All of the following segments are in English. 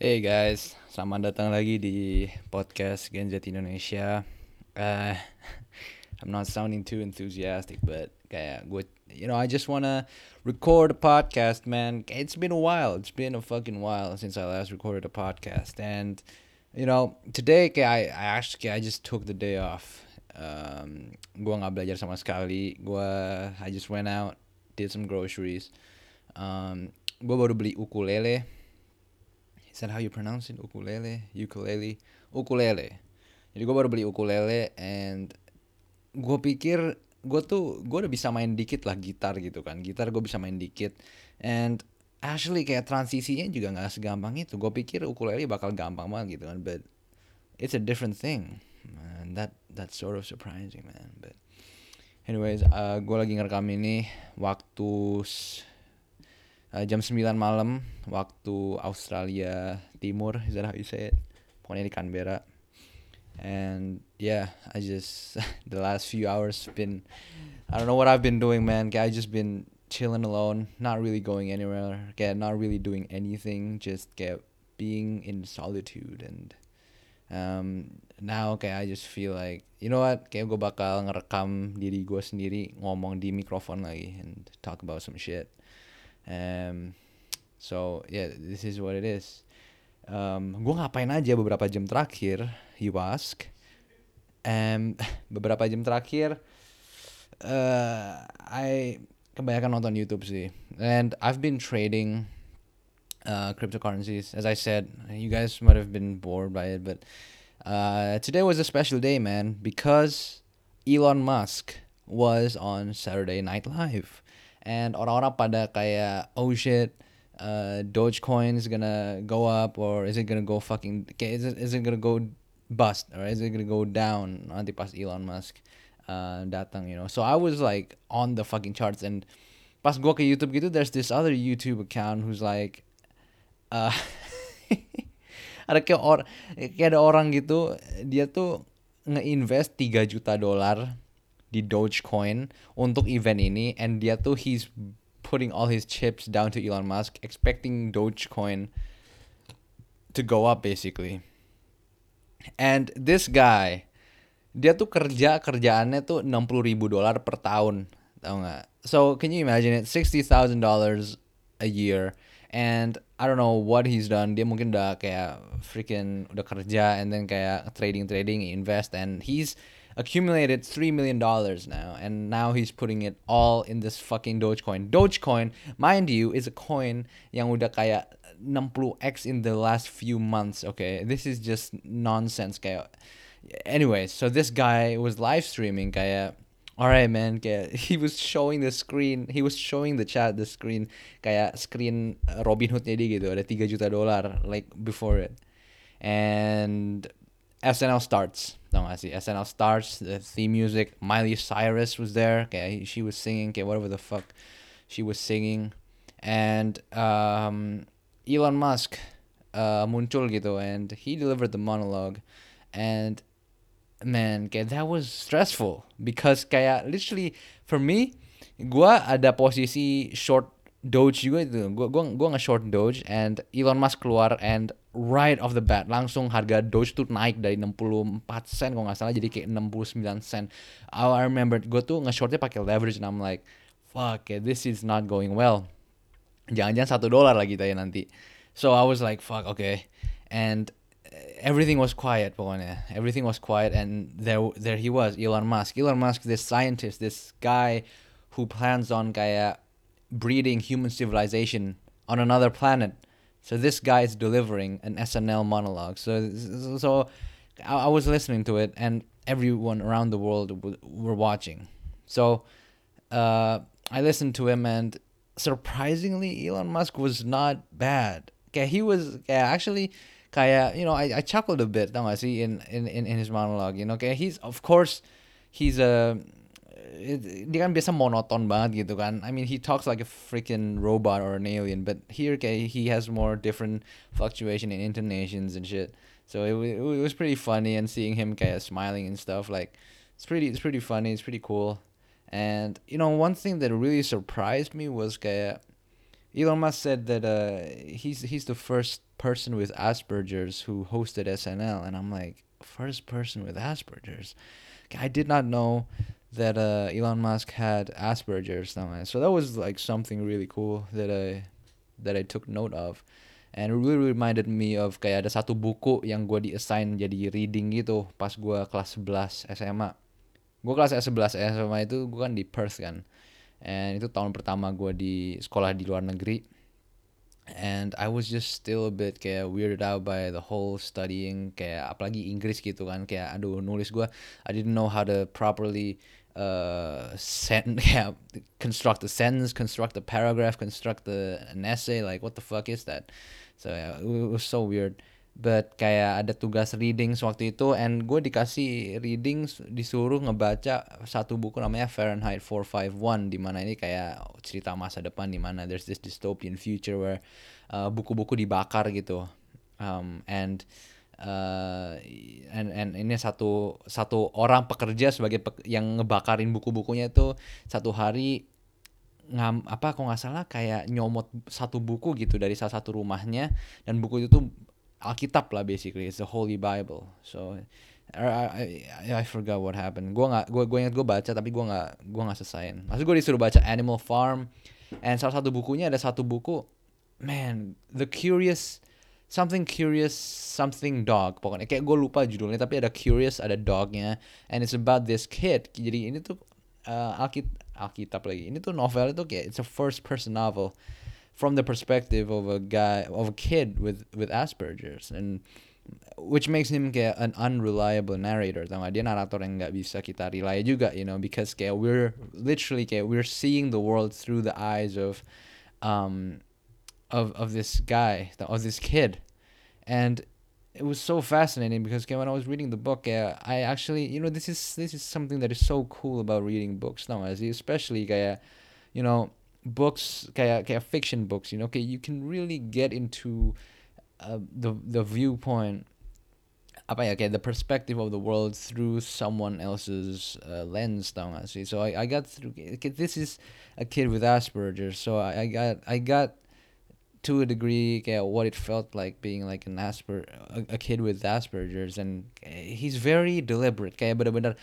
Hey guys, selamat datang lagi di podcast Gen Z Indonesia. Uh, I'm not sounding too enthusiastic, but kayak gue, you know, I just wanna record a podcast, man. It's been a while. It's been a fucking while since I last recorded a podcast, and you know, today kayak I, I actually I just took the day off. Um, gue nggak belajar sama sekali. Gue I just went out, did some groceries. Um, gue baru beli ukulele Is that how you pronounce it? Ukulele, ukulele, ukulele. Jadi gue baru beli ukulele and gue pikir gue tuh gue udah bisa main dikit lah gitar gitu kan. Gitar gue bisa main dikit and actually kayak transisinya juga nggak segampang itu. Gue pikir ukulele bakal gampang banget gitu kan, but it's a different thing. Man, that that's sort of surprising man. But anyways, uh, gue lagi ngerekam ini waktu uh, jam 9 malam waktu Australia Timur is that how you say it? Pokoknya di Canberra. And yeah I just the last few hours been I don't know what I've been doing man. I just been chilling alone not really going anywhere. Kayak not really doing anything just kayak being in solitude and um, now kayak I just feel like you know what? Kayak gue bakal ngerekam diri gue sendiri ngomong di mikrofon lagi and talk about some shit Um, so yeah, this is what it is. Um, gue ngapain aja beberapa jam terakhir, you ask. Um, beberapa jam terakhir, uh, I kebanyakan nonton YouTube sih. And I've been trading uh, cryptocurrencies. As I said, you guys might have been bored by it, but uh, today was a special day, man, because Elon Musk was on Saturday Night Live and orang-orang pada kayak oh shit uh, Dogecoin is gonna go up or is it gonna go fucking is it, is it gonna go bust or is it gonna go down nanti pas Elon Musk uh, datang you know. So I was like on the fucking charts and pas gua ke YouTube gitu there's this other YouTube account who's like uh, ada kayak or kayak ada orang gitu dia tuh nge-invest 3 juta dolar di Dogecoin untuk event ini and dia tuh he's putting all his chips down to Elon Musk expecting Dogecoin to go up basically. And this guy dia tuh kerja kerjaannya tuh 60 ribu dolar per tahun tau nggak? So can you imagine it? sixty thousand dollars a year. And I don't know what he's done. Dia mungkin udah kayak freaking udah kerja and then kayak trading trading invest and he's accumulated three million dollars now, and now he's putting it all in this fucking Dogecoin. Dogecoin, mind you, is a coin yang udah kayak 60x in the last few months. Okay, this is just nonsense. Kayak, anyway, so this guy was live streaming. Kayak, all right, man. Kayak, he was showing the screen. He was showing the chat the screen. Kayak screen Robinhoodnya dia gitu. Ada 3 juta dolar like before it, and SNL starts. Tau gak sih? SNL starts, the theme music. Miley Cyrus was there. Okay, she was singing. Okay, whatever the fuck she was singing. And um, Elon Musk uh, muncul gitu. And he delivered the monologue. And man, kayak that was stressful. Because kayak literally, for me, gua ada posisi short Doge juga itu. Gua gua gua nge-short Doge and Elon Musk keluar and right off the bat langsung harga Doge tuh naik dari 64 sen kalau nggak salah jadi kayak 69 sen. I remember gue tuh nge-shortnya pakai leverage and I'm like fuck this is not going well. Jangan-jangan satu dolar lagi tadi nanti. So I was like fuck okay and everything was quiet pokoknya. Everything was quiet and there there he was Elon Musk. Elon Musk this scientist, this guy who plans on kayak breeding human civilization on another planet so this guy is delivering an SNL monologue. So so I, was listening to it, and everyone around the world were watching. So uh, I listened to him, and surprisingly, Elon Musk was not bad. Okay, he was yeah, actually. Kaya, you know, I, I chuckled a bit, don't I see, in, in, in his monologue, you know, okay, he's, of course, he's a, dia kan biasa monoton banget gitu kan. I mean he talks like a freaking robot or an alien, but here okay, he has more different fluctuation in intonations and shit. So it, it, it was pretty funny and seeing him kayak smiling and stuff like it's pretty it's pretty funny, it's pretty cool. And you know, one thing that really surprised me was kayak Elon Musk said that uh, he's he's the first person with Asperger's who hosted SNL, and I'm like, first person with Asperger's. I did not know that uh, Elon Musk had Asperger's, so that was like something really cool that I that I took note of. And it really reminded me of kayak ada satu buku yang gue di-assign jadi reading gitu pas gue kelas 11 SMA. Gue kelas 11 SMA itu gue kan di Perth kan. And itu tahun pertama gue di sekolah di luar negeri. And I was just still a bit kayak weirded out by the whole studying kayak apalagi Inggris gitu kan kayak aduh nulis gue I didn't know how to properly uh sent yeah construct a sentence construct a paragraph construct the an essay like what the fuck is that? So yeah, it was so weird. But kayak ada tugas reading waktu itu and gue dikasih reading disuruh ngebaca satu buku namanya Fahrenheit 451 di mana ini kayak cerita masa depan di mana there's this dystopian future where uh, buku-buku uh, dibakar gitu. Um, and uh, and and ini satu satu orang pekerja sebagai pe yang ngebakarin buku-bukunya itu satu hari ngam apa kok nggak salah kayak nyomot satu buku gitu dari salah satu rumahnya dan buku itu tuh Alkitab lah basically. It's the Holy Bible. So I, I, I forgot what happened. Gue nggak gue gue ingat gue baca tapi gue nggak gue nggak selesaiin. Maksud gue disuruh baca Animal Farm and salah satu bukunya ada satu buku man the curious something curious something dog. Pokoknya kayak gue lupa judulnya tapi ada curious ada dognya and it's about this kid. Jadi ini tuh uh, Alkit Alkitab lagi. Ini tuh novel itu kayak it's a first person novel from the perspective of a guy of a kid with with Asperger's. And which makes him kayak an unreliable narrator tau gak? dia narator yang nggak bisa kita rely juga you know because kayak we're literally kayak we're seeing the world through the eyes of um of of this guy, of this kid, and it was so fascinating because when I was reading the book, uh, I actually, you know, this is this is something that is so cool about reading books now, as especially kayak, you know, books kayak kayak fiction books, you know, okay, you can really get into uh, the the viewpoint ya kayak the perspective of the world through someone else's uh, lens tau gak sih so I, I got through okay, this is a kid with Asperger's so I, I got I got to a degree kayak what it felt like being like an Asper a, a kid with Asperger's and eh, he's very deliberate kayak benar-benar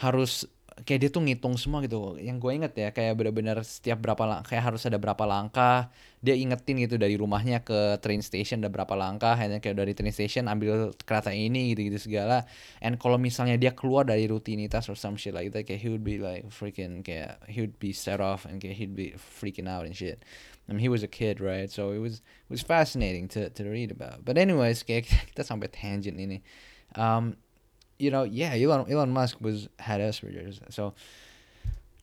harus kayak dia tuh ngitung semua gitu yang gue inget ya kayak benar-benar setiap berapa lang kayak harus ada berapa langkah dia ingetin gitu dari rumahnya ke train station ada berapa langkah hanya kayak dari train station ambil kereta ini gitu gitu segala and kalau misalnya dia keluar dari rutinitas or some shit like that kayak he would be like freaking kayak he would be set off and kayak he'd be freaking out and shit I mean, he was a kid, right? So it was it was fascinating to to read about. But anyways, kita sampai tangent ini. Um, you know, yeah, Elon Elon Musk was had Asperger's. So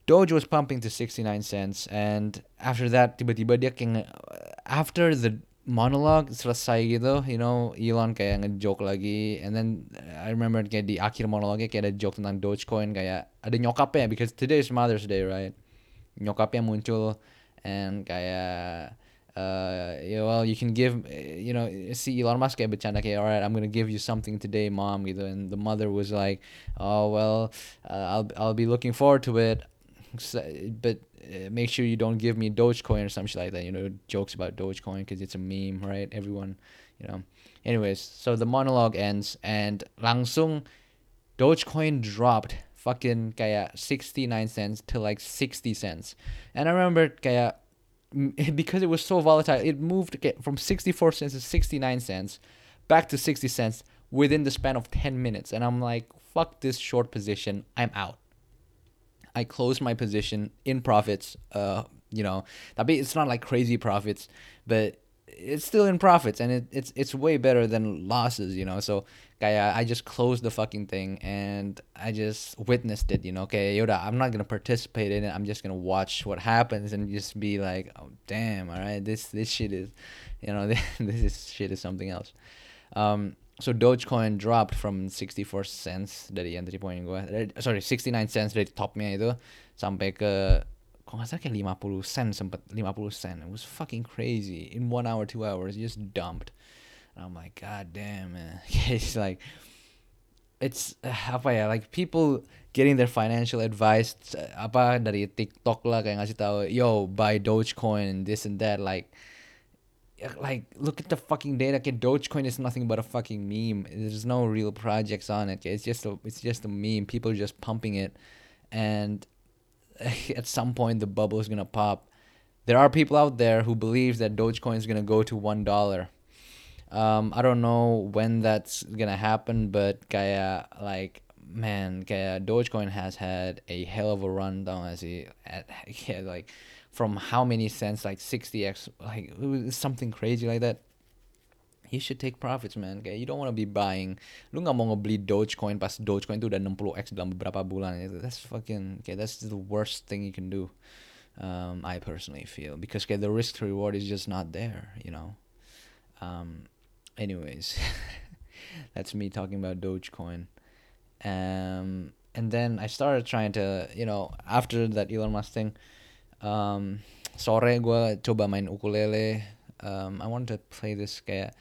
Doge was pumping to 69 cents and after that tiba-tiba dia kayak after the monologue selesai gitu, you know, Elon kayak ngejoke lagi and then I remember kayak di akhir monolognya kayak ada joke tentang Dogecoin kayak ada nyokapnya because today is Mother's Day, right? Nyokapnya muncul and kayak uh, well, you can give, you know, see Elon Musk kayak bercanda kayak, alright, I'm gonna give you something today, mom. And the mother was like, oh well, uh, I'll I'll be looking forward to it, so, but uh, make sure you don't give me Dogecoin or something like that. You know, jokes about Dogecoin because it's a meme, right? Everyone, you know. Anyways, so the monologue ends and langsung Dogecoin dropped fucking kayak 69 cents to like 60 cents. And I remember kayak because it was so volatile, it moved from 64 cents to 69 cents back to 60 cents within the span of 10 minutes. And I'm like, fuck this short position. I'm out. I closed my position in profits. Uh, you know, it's not like crazy profits, but it's still in profits and it, it's it's way better than losses, you know. So kayak I just closed the fucking thing and I just witnessed it, you know. Okay, Yoda, I'm not gonna participate in it. I'm just gonna watch what happens and just be like, oh damn, all right, this this shit is, you know, this, this shit is something else. Um, so Dogecoin dropped from 64 cents dari entry point gue, sorry 69 cents dari topnya itu sampai ke kalau nggak salah kayak 50 sen sempet 50 sen. It was fucking crazy. In one hour, two hours, just dumped. And I'm like, God damn, man. it's like, it's apa ya? Like people getting their financial advice uh, apa dari TikTok lah kayak ngasih tahu yo buy Dogecoin and this and that like like look at the fucking data. Dogecoin is nothing but a fucking meme. There's no real projects on it. It's just a it's just a meme. People are just pumping it. And at some point the bubble is gonna pop. There are people out there who believe that dogecoin is gonna go to one dollar um, i don't know when that's gonna happen but kaya like man kaya dogecoin has had a hell of a run down as he at, yeah, like from how many cents, like 60x, like something crazy like that. You should take profits, man. Kayak you don't want to be buying. Lu nggak mau ngebeli Dogecoin pas Dogecoin itu udah 60x dalam beberapa bulan. That's fucking, okay, that's the worst thing you can do. Um, I personally feel because okay, the risk reward is just not there, you know. Um, anyways, that's me talking about Dogecoin. Um, and then I started trying to, you know, after that Elon Musk thing, um, sore gue coba main ukulele. Um, I wanted to play this kayak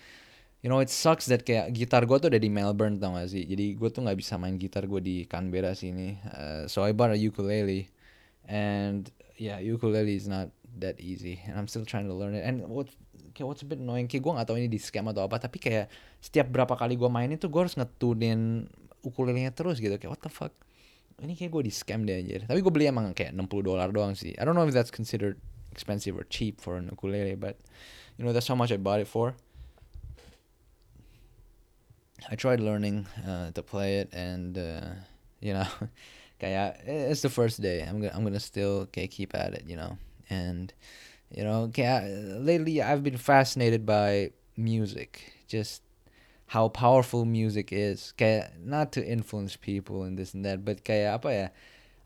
you know it sucks that kayak gitar gue tuh ada di Melbourne tau gak sih? Jadi gue tuh nggak bisa main gitar gue di Canberra sini. Uh, so I bought a ukulele. And yeah ukulele is not that easy. And I'm still trying to learn it. And what kayak what's a bit annoying? Kayak gue gak tau ini di scam atau apa tapi kayak setiap berapa kali gue main itu gue harus ngetunin ukulelenya terus gitu. Kayak what the fuck? Ini kayak gue di scam deh anjir. Tapi gue beli emang kayak 60 dolar doang sih. I don't know if that's considered expensive or cheap for an ukulele but you know that's how much I bought it for. I tried learning uh, to play it and uh, you know kayak it's the first day. I'm gonna I'm gonna still kayak keep at it you know. And you know lately I've been fascinated by music just how powerful music is. Kayak not to influence people and this and that, but kayak apa ya?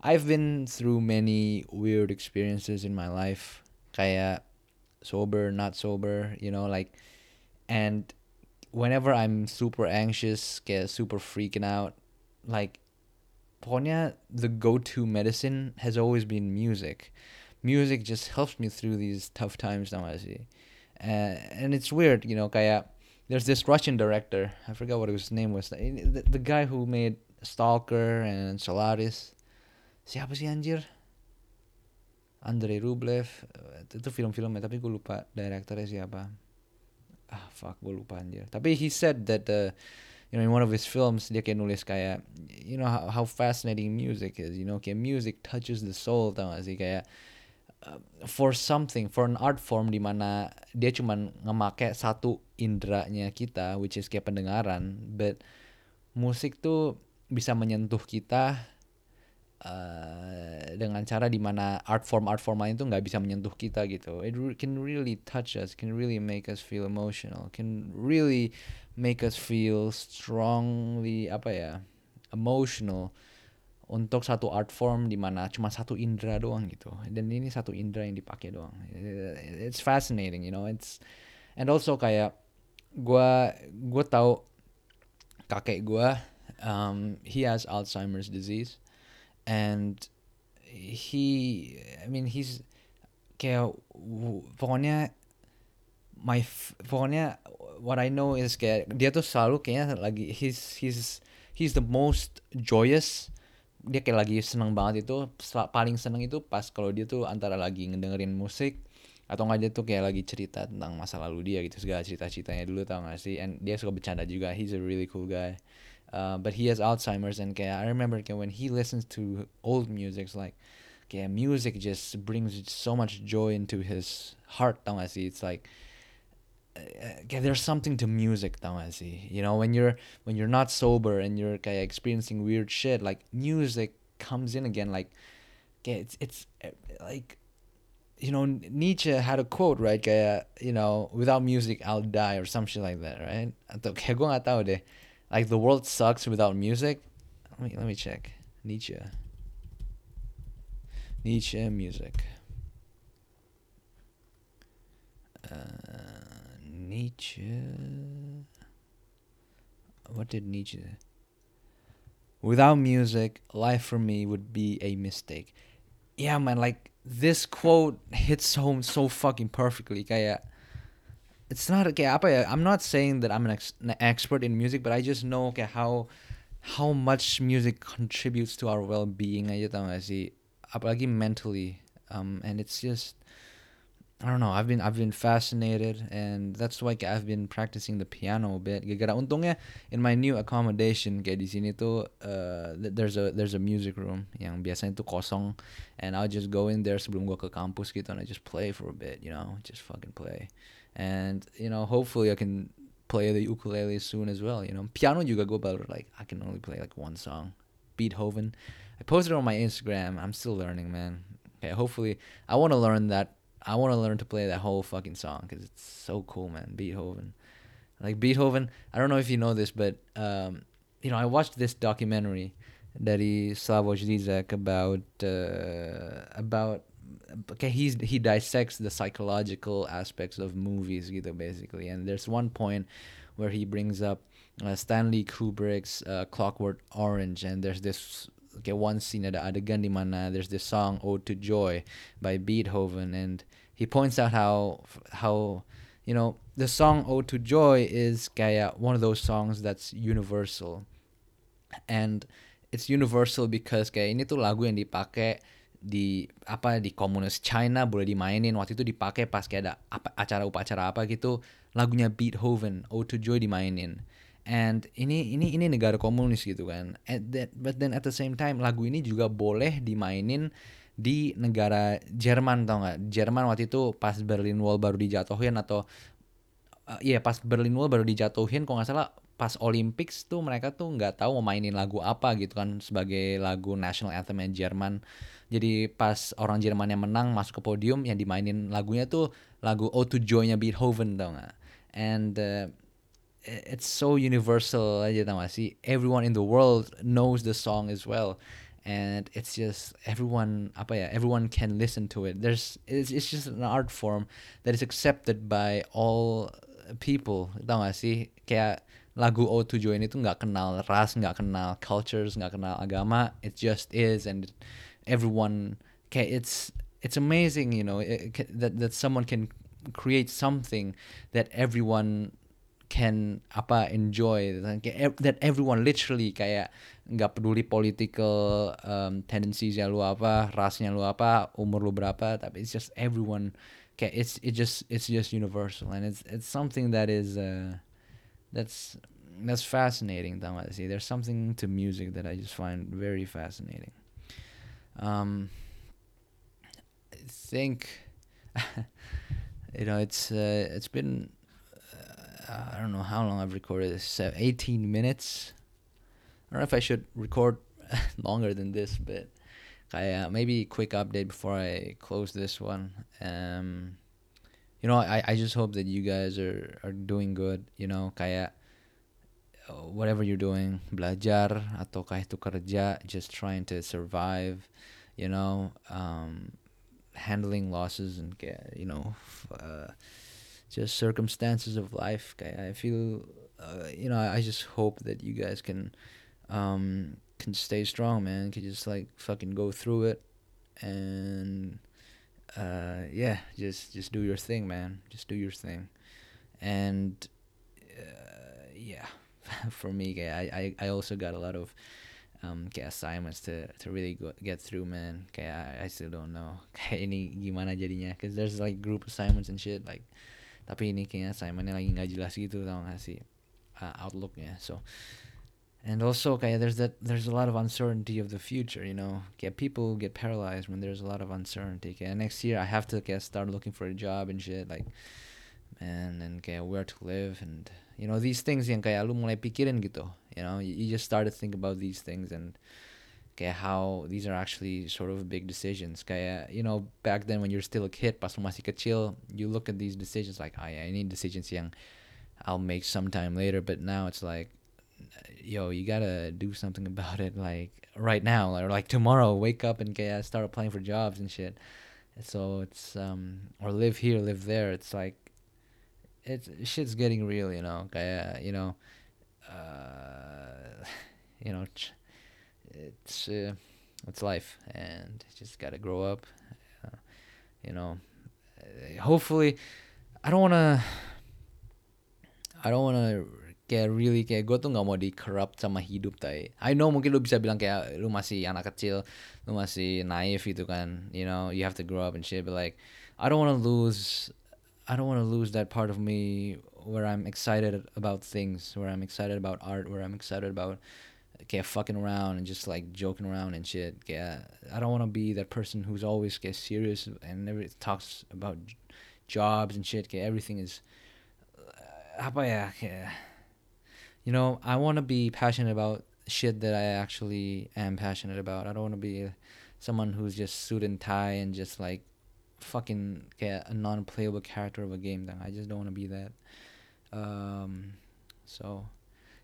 I've been through many weird experiences in my life. Kayak uh, sober, not sober, you know, like and whenever I'm super anxious, kayak super freaking out, like pokoknya the go-to medicine has always been music. Music just helps me through these tough times now, see. Uh, and it's weird, you know, kayak there's this Russian director. I forgot what his name was. The, the guy who made Stalker and Solaris. Siapa sih anjir? Andrei Rublev. Itu film-filmnya tapi gue lupa direkturnya siapa. Ah fuck gue lupa anjir. Tapi he said that uh, you know in one of his films dia kayak nulis kayak you know how, how fascinating music is. You know kayak music touches the soul tau gak sih kayak Uh, for something for an art form di mana dia cuman ngemake satu indranya kita which is kayak pendengaran but musik tuh bisa menyentuh kita uh, dengan cara di mana art form art form lain tuh nggak bisa menyentuh kita gitu. It can really touch us can really make us feel emotional can really make us feel strongly apa ya emotional untuk satu art form di mana cuma satu indera doang gitu. Dan ini satu indera yang dipakai doang. It's fascinating you know it's and also kayak gue gue tahu kakek gue um, he has Alzheimer's disease and he I mean he's kayak pokoknya my pokoknya what I know is kayak dia tuh selalu kayaknya lagi he's he's he's the most joyous dia kayak lagi seneng banget itu paling seneng itu pas kalau dia tuh antara lagi ngedengerin musik atau nggak dia tuh kayak lagi cerita tentang masa lalu dia gitu segala cerita ceritanya dulu tau gak sih? And dia suka bercanda juga he's a really cool guy. Uh, but he has Alzheimer's and kayak I remember kayak when he listens to old music like kayak music just brings so much joy into his heart tau gak sih? It's like yeah, there's something to music tau gak sih you know when you're when you're not sober and you're kayak experiencing weird shit like music comes in again like kayak it's it's eh, like you know Nietzsche had a quote right kayak you know without music I'll die or some shit like that right? Like the world sucks without music? Let me let me check. Nietzsche. Nietzsche music. Uh, Nietzsche. What did Nietzsche say? Without music, life for me would be a mistake. Yeah, man, like this quote hits home so fucking perfectly. Kayak, it's not apa? I'm not saying that I'm an, ex- an expert in music, but I just know kayak how how much music contributes to our well-being aja tau mentally um, and it's just I don't know I've been I've been fascinated and that's why I've been practicing the piano a bit gara-gara untungnya in my new accommodation kayak di sini tuh uh, there's a there's a music room yang biasanya tuh kosong and I'll just go in there sebelum gua ke kampus gitu and I just play for a bit you know just fucking play and you know hopefully I can play the ukulele soon as well. You know, piano juga gue baru like I can only play like one song, Beethoven. I posted on my Instagram. I'm still learning, man. Okay, hopefully I want to learn that. I want to learn to play that whole fucking song because it's so cool, man. Beethoven, like Beethoven. I don't know if you know this, but um, you know, I watched this documentary dari Slavoj Zizek about uh, about okay he's he dissects the psychological aspects of movies gitu basically and there's one point where he brings up uh, Stanley Kubrick's uh, Clockwork Orange and there's this okay one scene ada adegan di mana there's this song Ode to Joy by Beethoven and he points out how how you know the song Ode to Joy is kayak one of those songs that's universal. And it's universal because kayak ini tuh lagu yang dipakai di apa di komunis China boleh dimainin. Waktu itu dipakai pas kayak ada apa, acara upacara apa gitu lagunya Beethoven Ode to Joy dimainin and ini ini ini negara komunis gitu kan. That, but then at the same time lagu ini juga boleh dimainin di negara Jerman tau nggak? Jerman waktu itu pas Berlin Wall baru dijatuhin atau uh, yeah, pas Berlin Wall baru dijatuhin kok nggak salah pas Olympics tuh mereka tuh nggak tahu mau mainin lagu apa gitu kan sebagai lagu national anthem Jerman. Jadi pas orang Jerman yang menang masuk ke podium yang dimainin lagunya tuh lagu Ode to Joy-nya Beethoven tau gak? And uh, it's so universal aja tau gak sih? Everyone in the world knows the song as well. And it's just everyone ah, apa ya everyone can listen to it. There's it's, it's just an art form that is accepted by all people. Tau gak sih? Kayak lagu Ode to Joy ini tuh nggak kenal ras, nggak kenal cultures, nggak kenal agama. It just is and everyone okay it's it's amazing you know it, that that someone can create something that everyone can apa enjoy that everyone literally kayak nggak peduli political um, tendencies ya lu apa rasnya lu apa umur lu berapa tapi it's just everyone kayak it's it just it's just universal and it's it's something that is uh, that's that's fascinating tau gak sih? There's something to music that I just find very fascinating. Um, I think you know it's uh, it's been uh, I don't know how long I've recorded this. Uh, 18 minutes. I don't know if I should record longer than this, but I uh, maybe quick update before I close this one. Um, you know, I, I just hope that you guys are, are doing good. You know, kayak whatever you're doing, belajar atau kah itu kerja, just trying to survive, you know, um, handling losses and get, you know, uh, just circumstances of life. I feel, uh, you know, I just hope that you guys can, um, can stay strong, man. Can just like fucking go through it, and uh, yeah, just just do your thing, man. Just do your thing, and uh, yeah. for me I, I I also got a lot of um, kayak assignments to to really go, get through man kayak I, I still don't know kayak ini gimana jadinya cause there's like group assignments and shit like tapi ini kayaknya lagi nggak jelas gitu tau gak sih uh, outlooknya. So and also kayak there's that there's a lot of uncertainty of the future you know. Kayak people get paralyzed when there's a lot of uncertainty. Kayak next year I have to kayak start looking for a job and shit like man and kayak where to live and you know these things yang kayak lu mulai pikirin gitu you know. You, you just start to think about these things and kayak how these are actually sort of big decisions kayak you know back then when you're still a kid pas masih kecil you look at these decisions like oh yeah ini decisions yang I'll make sometime later. But now it's like yo you gotta do something about it like right now or like tomorrow wake up and kayak start applying for jobs and shit. So it's um or live here live there. It's like it's shit's getting real, you know. Kayak you know, uh, you know, it's uh, it's life, and just gotta grow up. Uh, you know, hopefully, I don't wanna. I don't wanna kayak really kayak gue tuh nggak mau di corrupt sama hidup tay I know mungkin lu bisa bilang kayak lu masih anak kecil lu masih naif gitu kan you know you have to grow up and shit but like I don't want to lose I don't want to lose that part of me where I'm excited about things where I'm excited about art where I'm excited about kayak fucking around and just like joking around and shit kayak I don't want to be that person who's always get serious and never talks about jobs and shit kayak everything is kayak you know, I want to be passionate about shit that I actually am passionate about. I don't want to be someone who's just suit and tie and just like fucking get a non-playable character of a game. Then I just don't want to be that. Um, so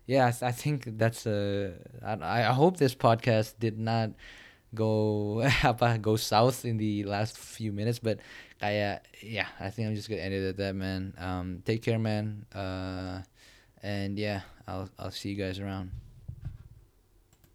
yeah, I, th- I think that's a. I, I hope this podcast did not go apa go south in the last few minutes, but kayak yeah, I think I'm just gonna end it at that, man. Um, take care, man. Uh, and yeah, I'll I'll see you guys around.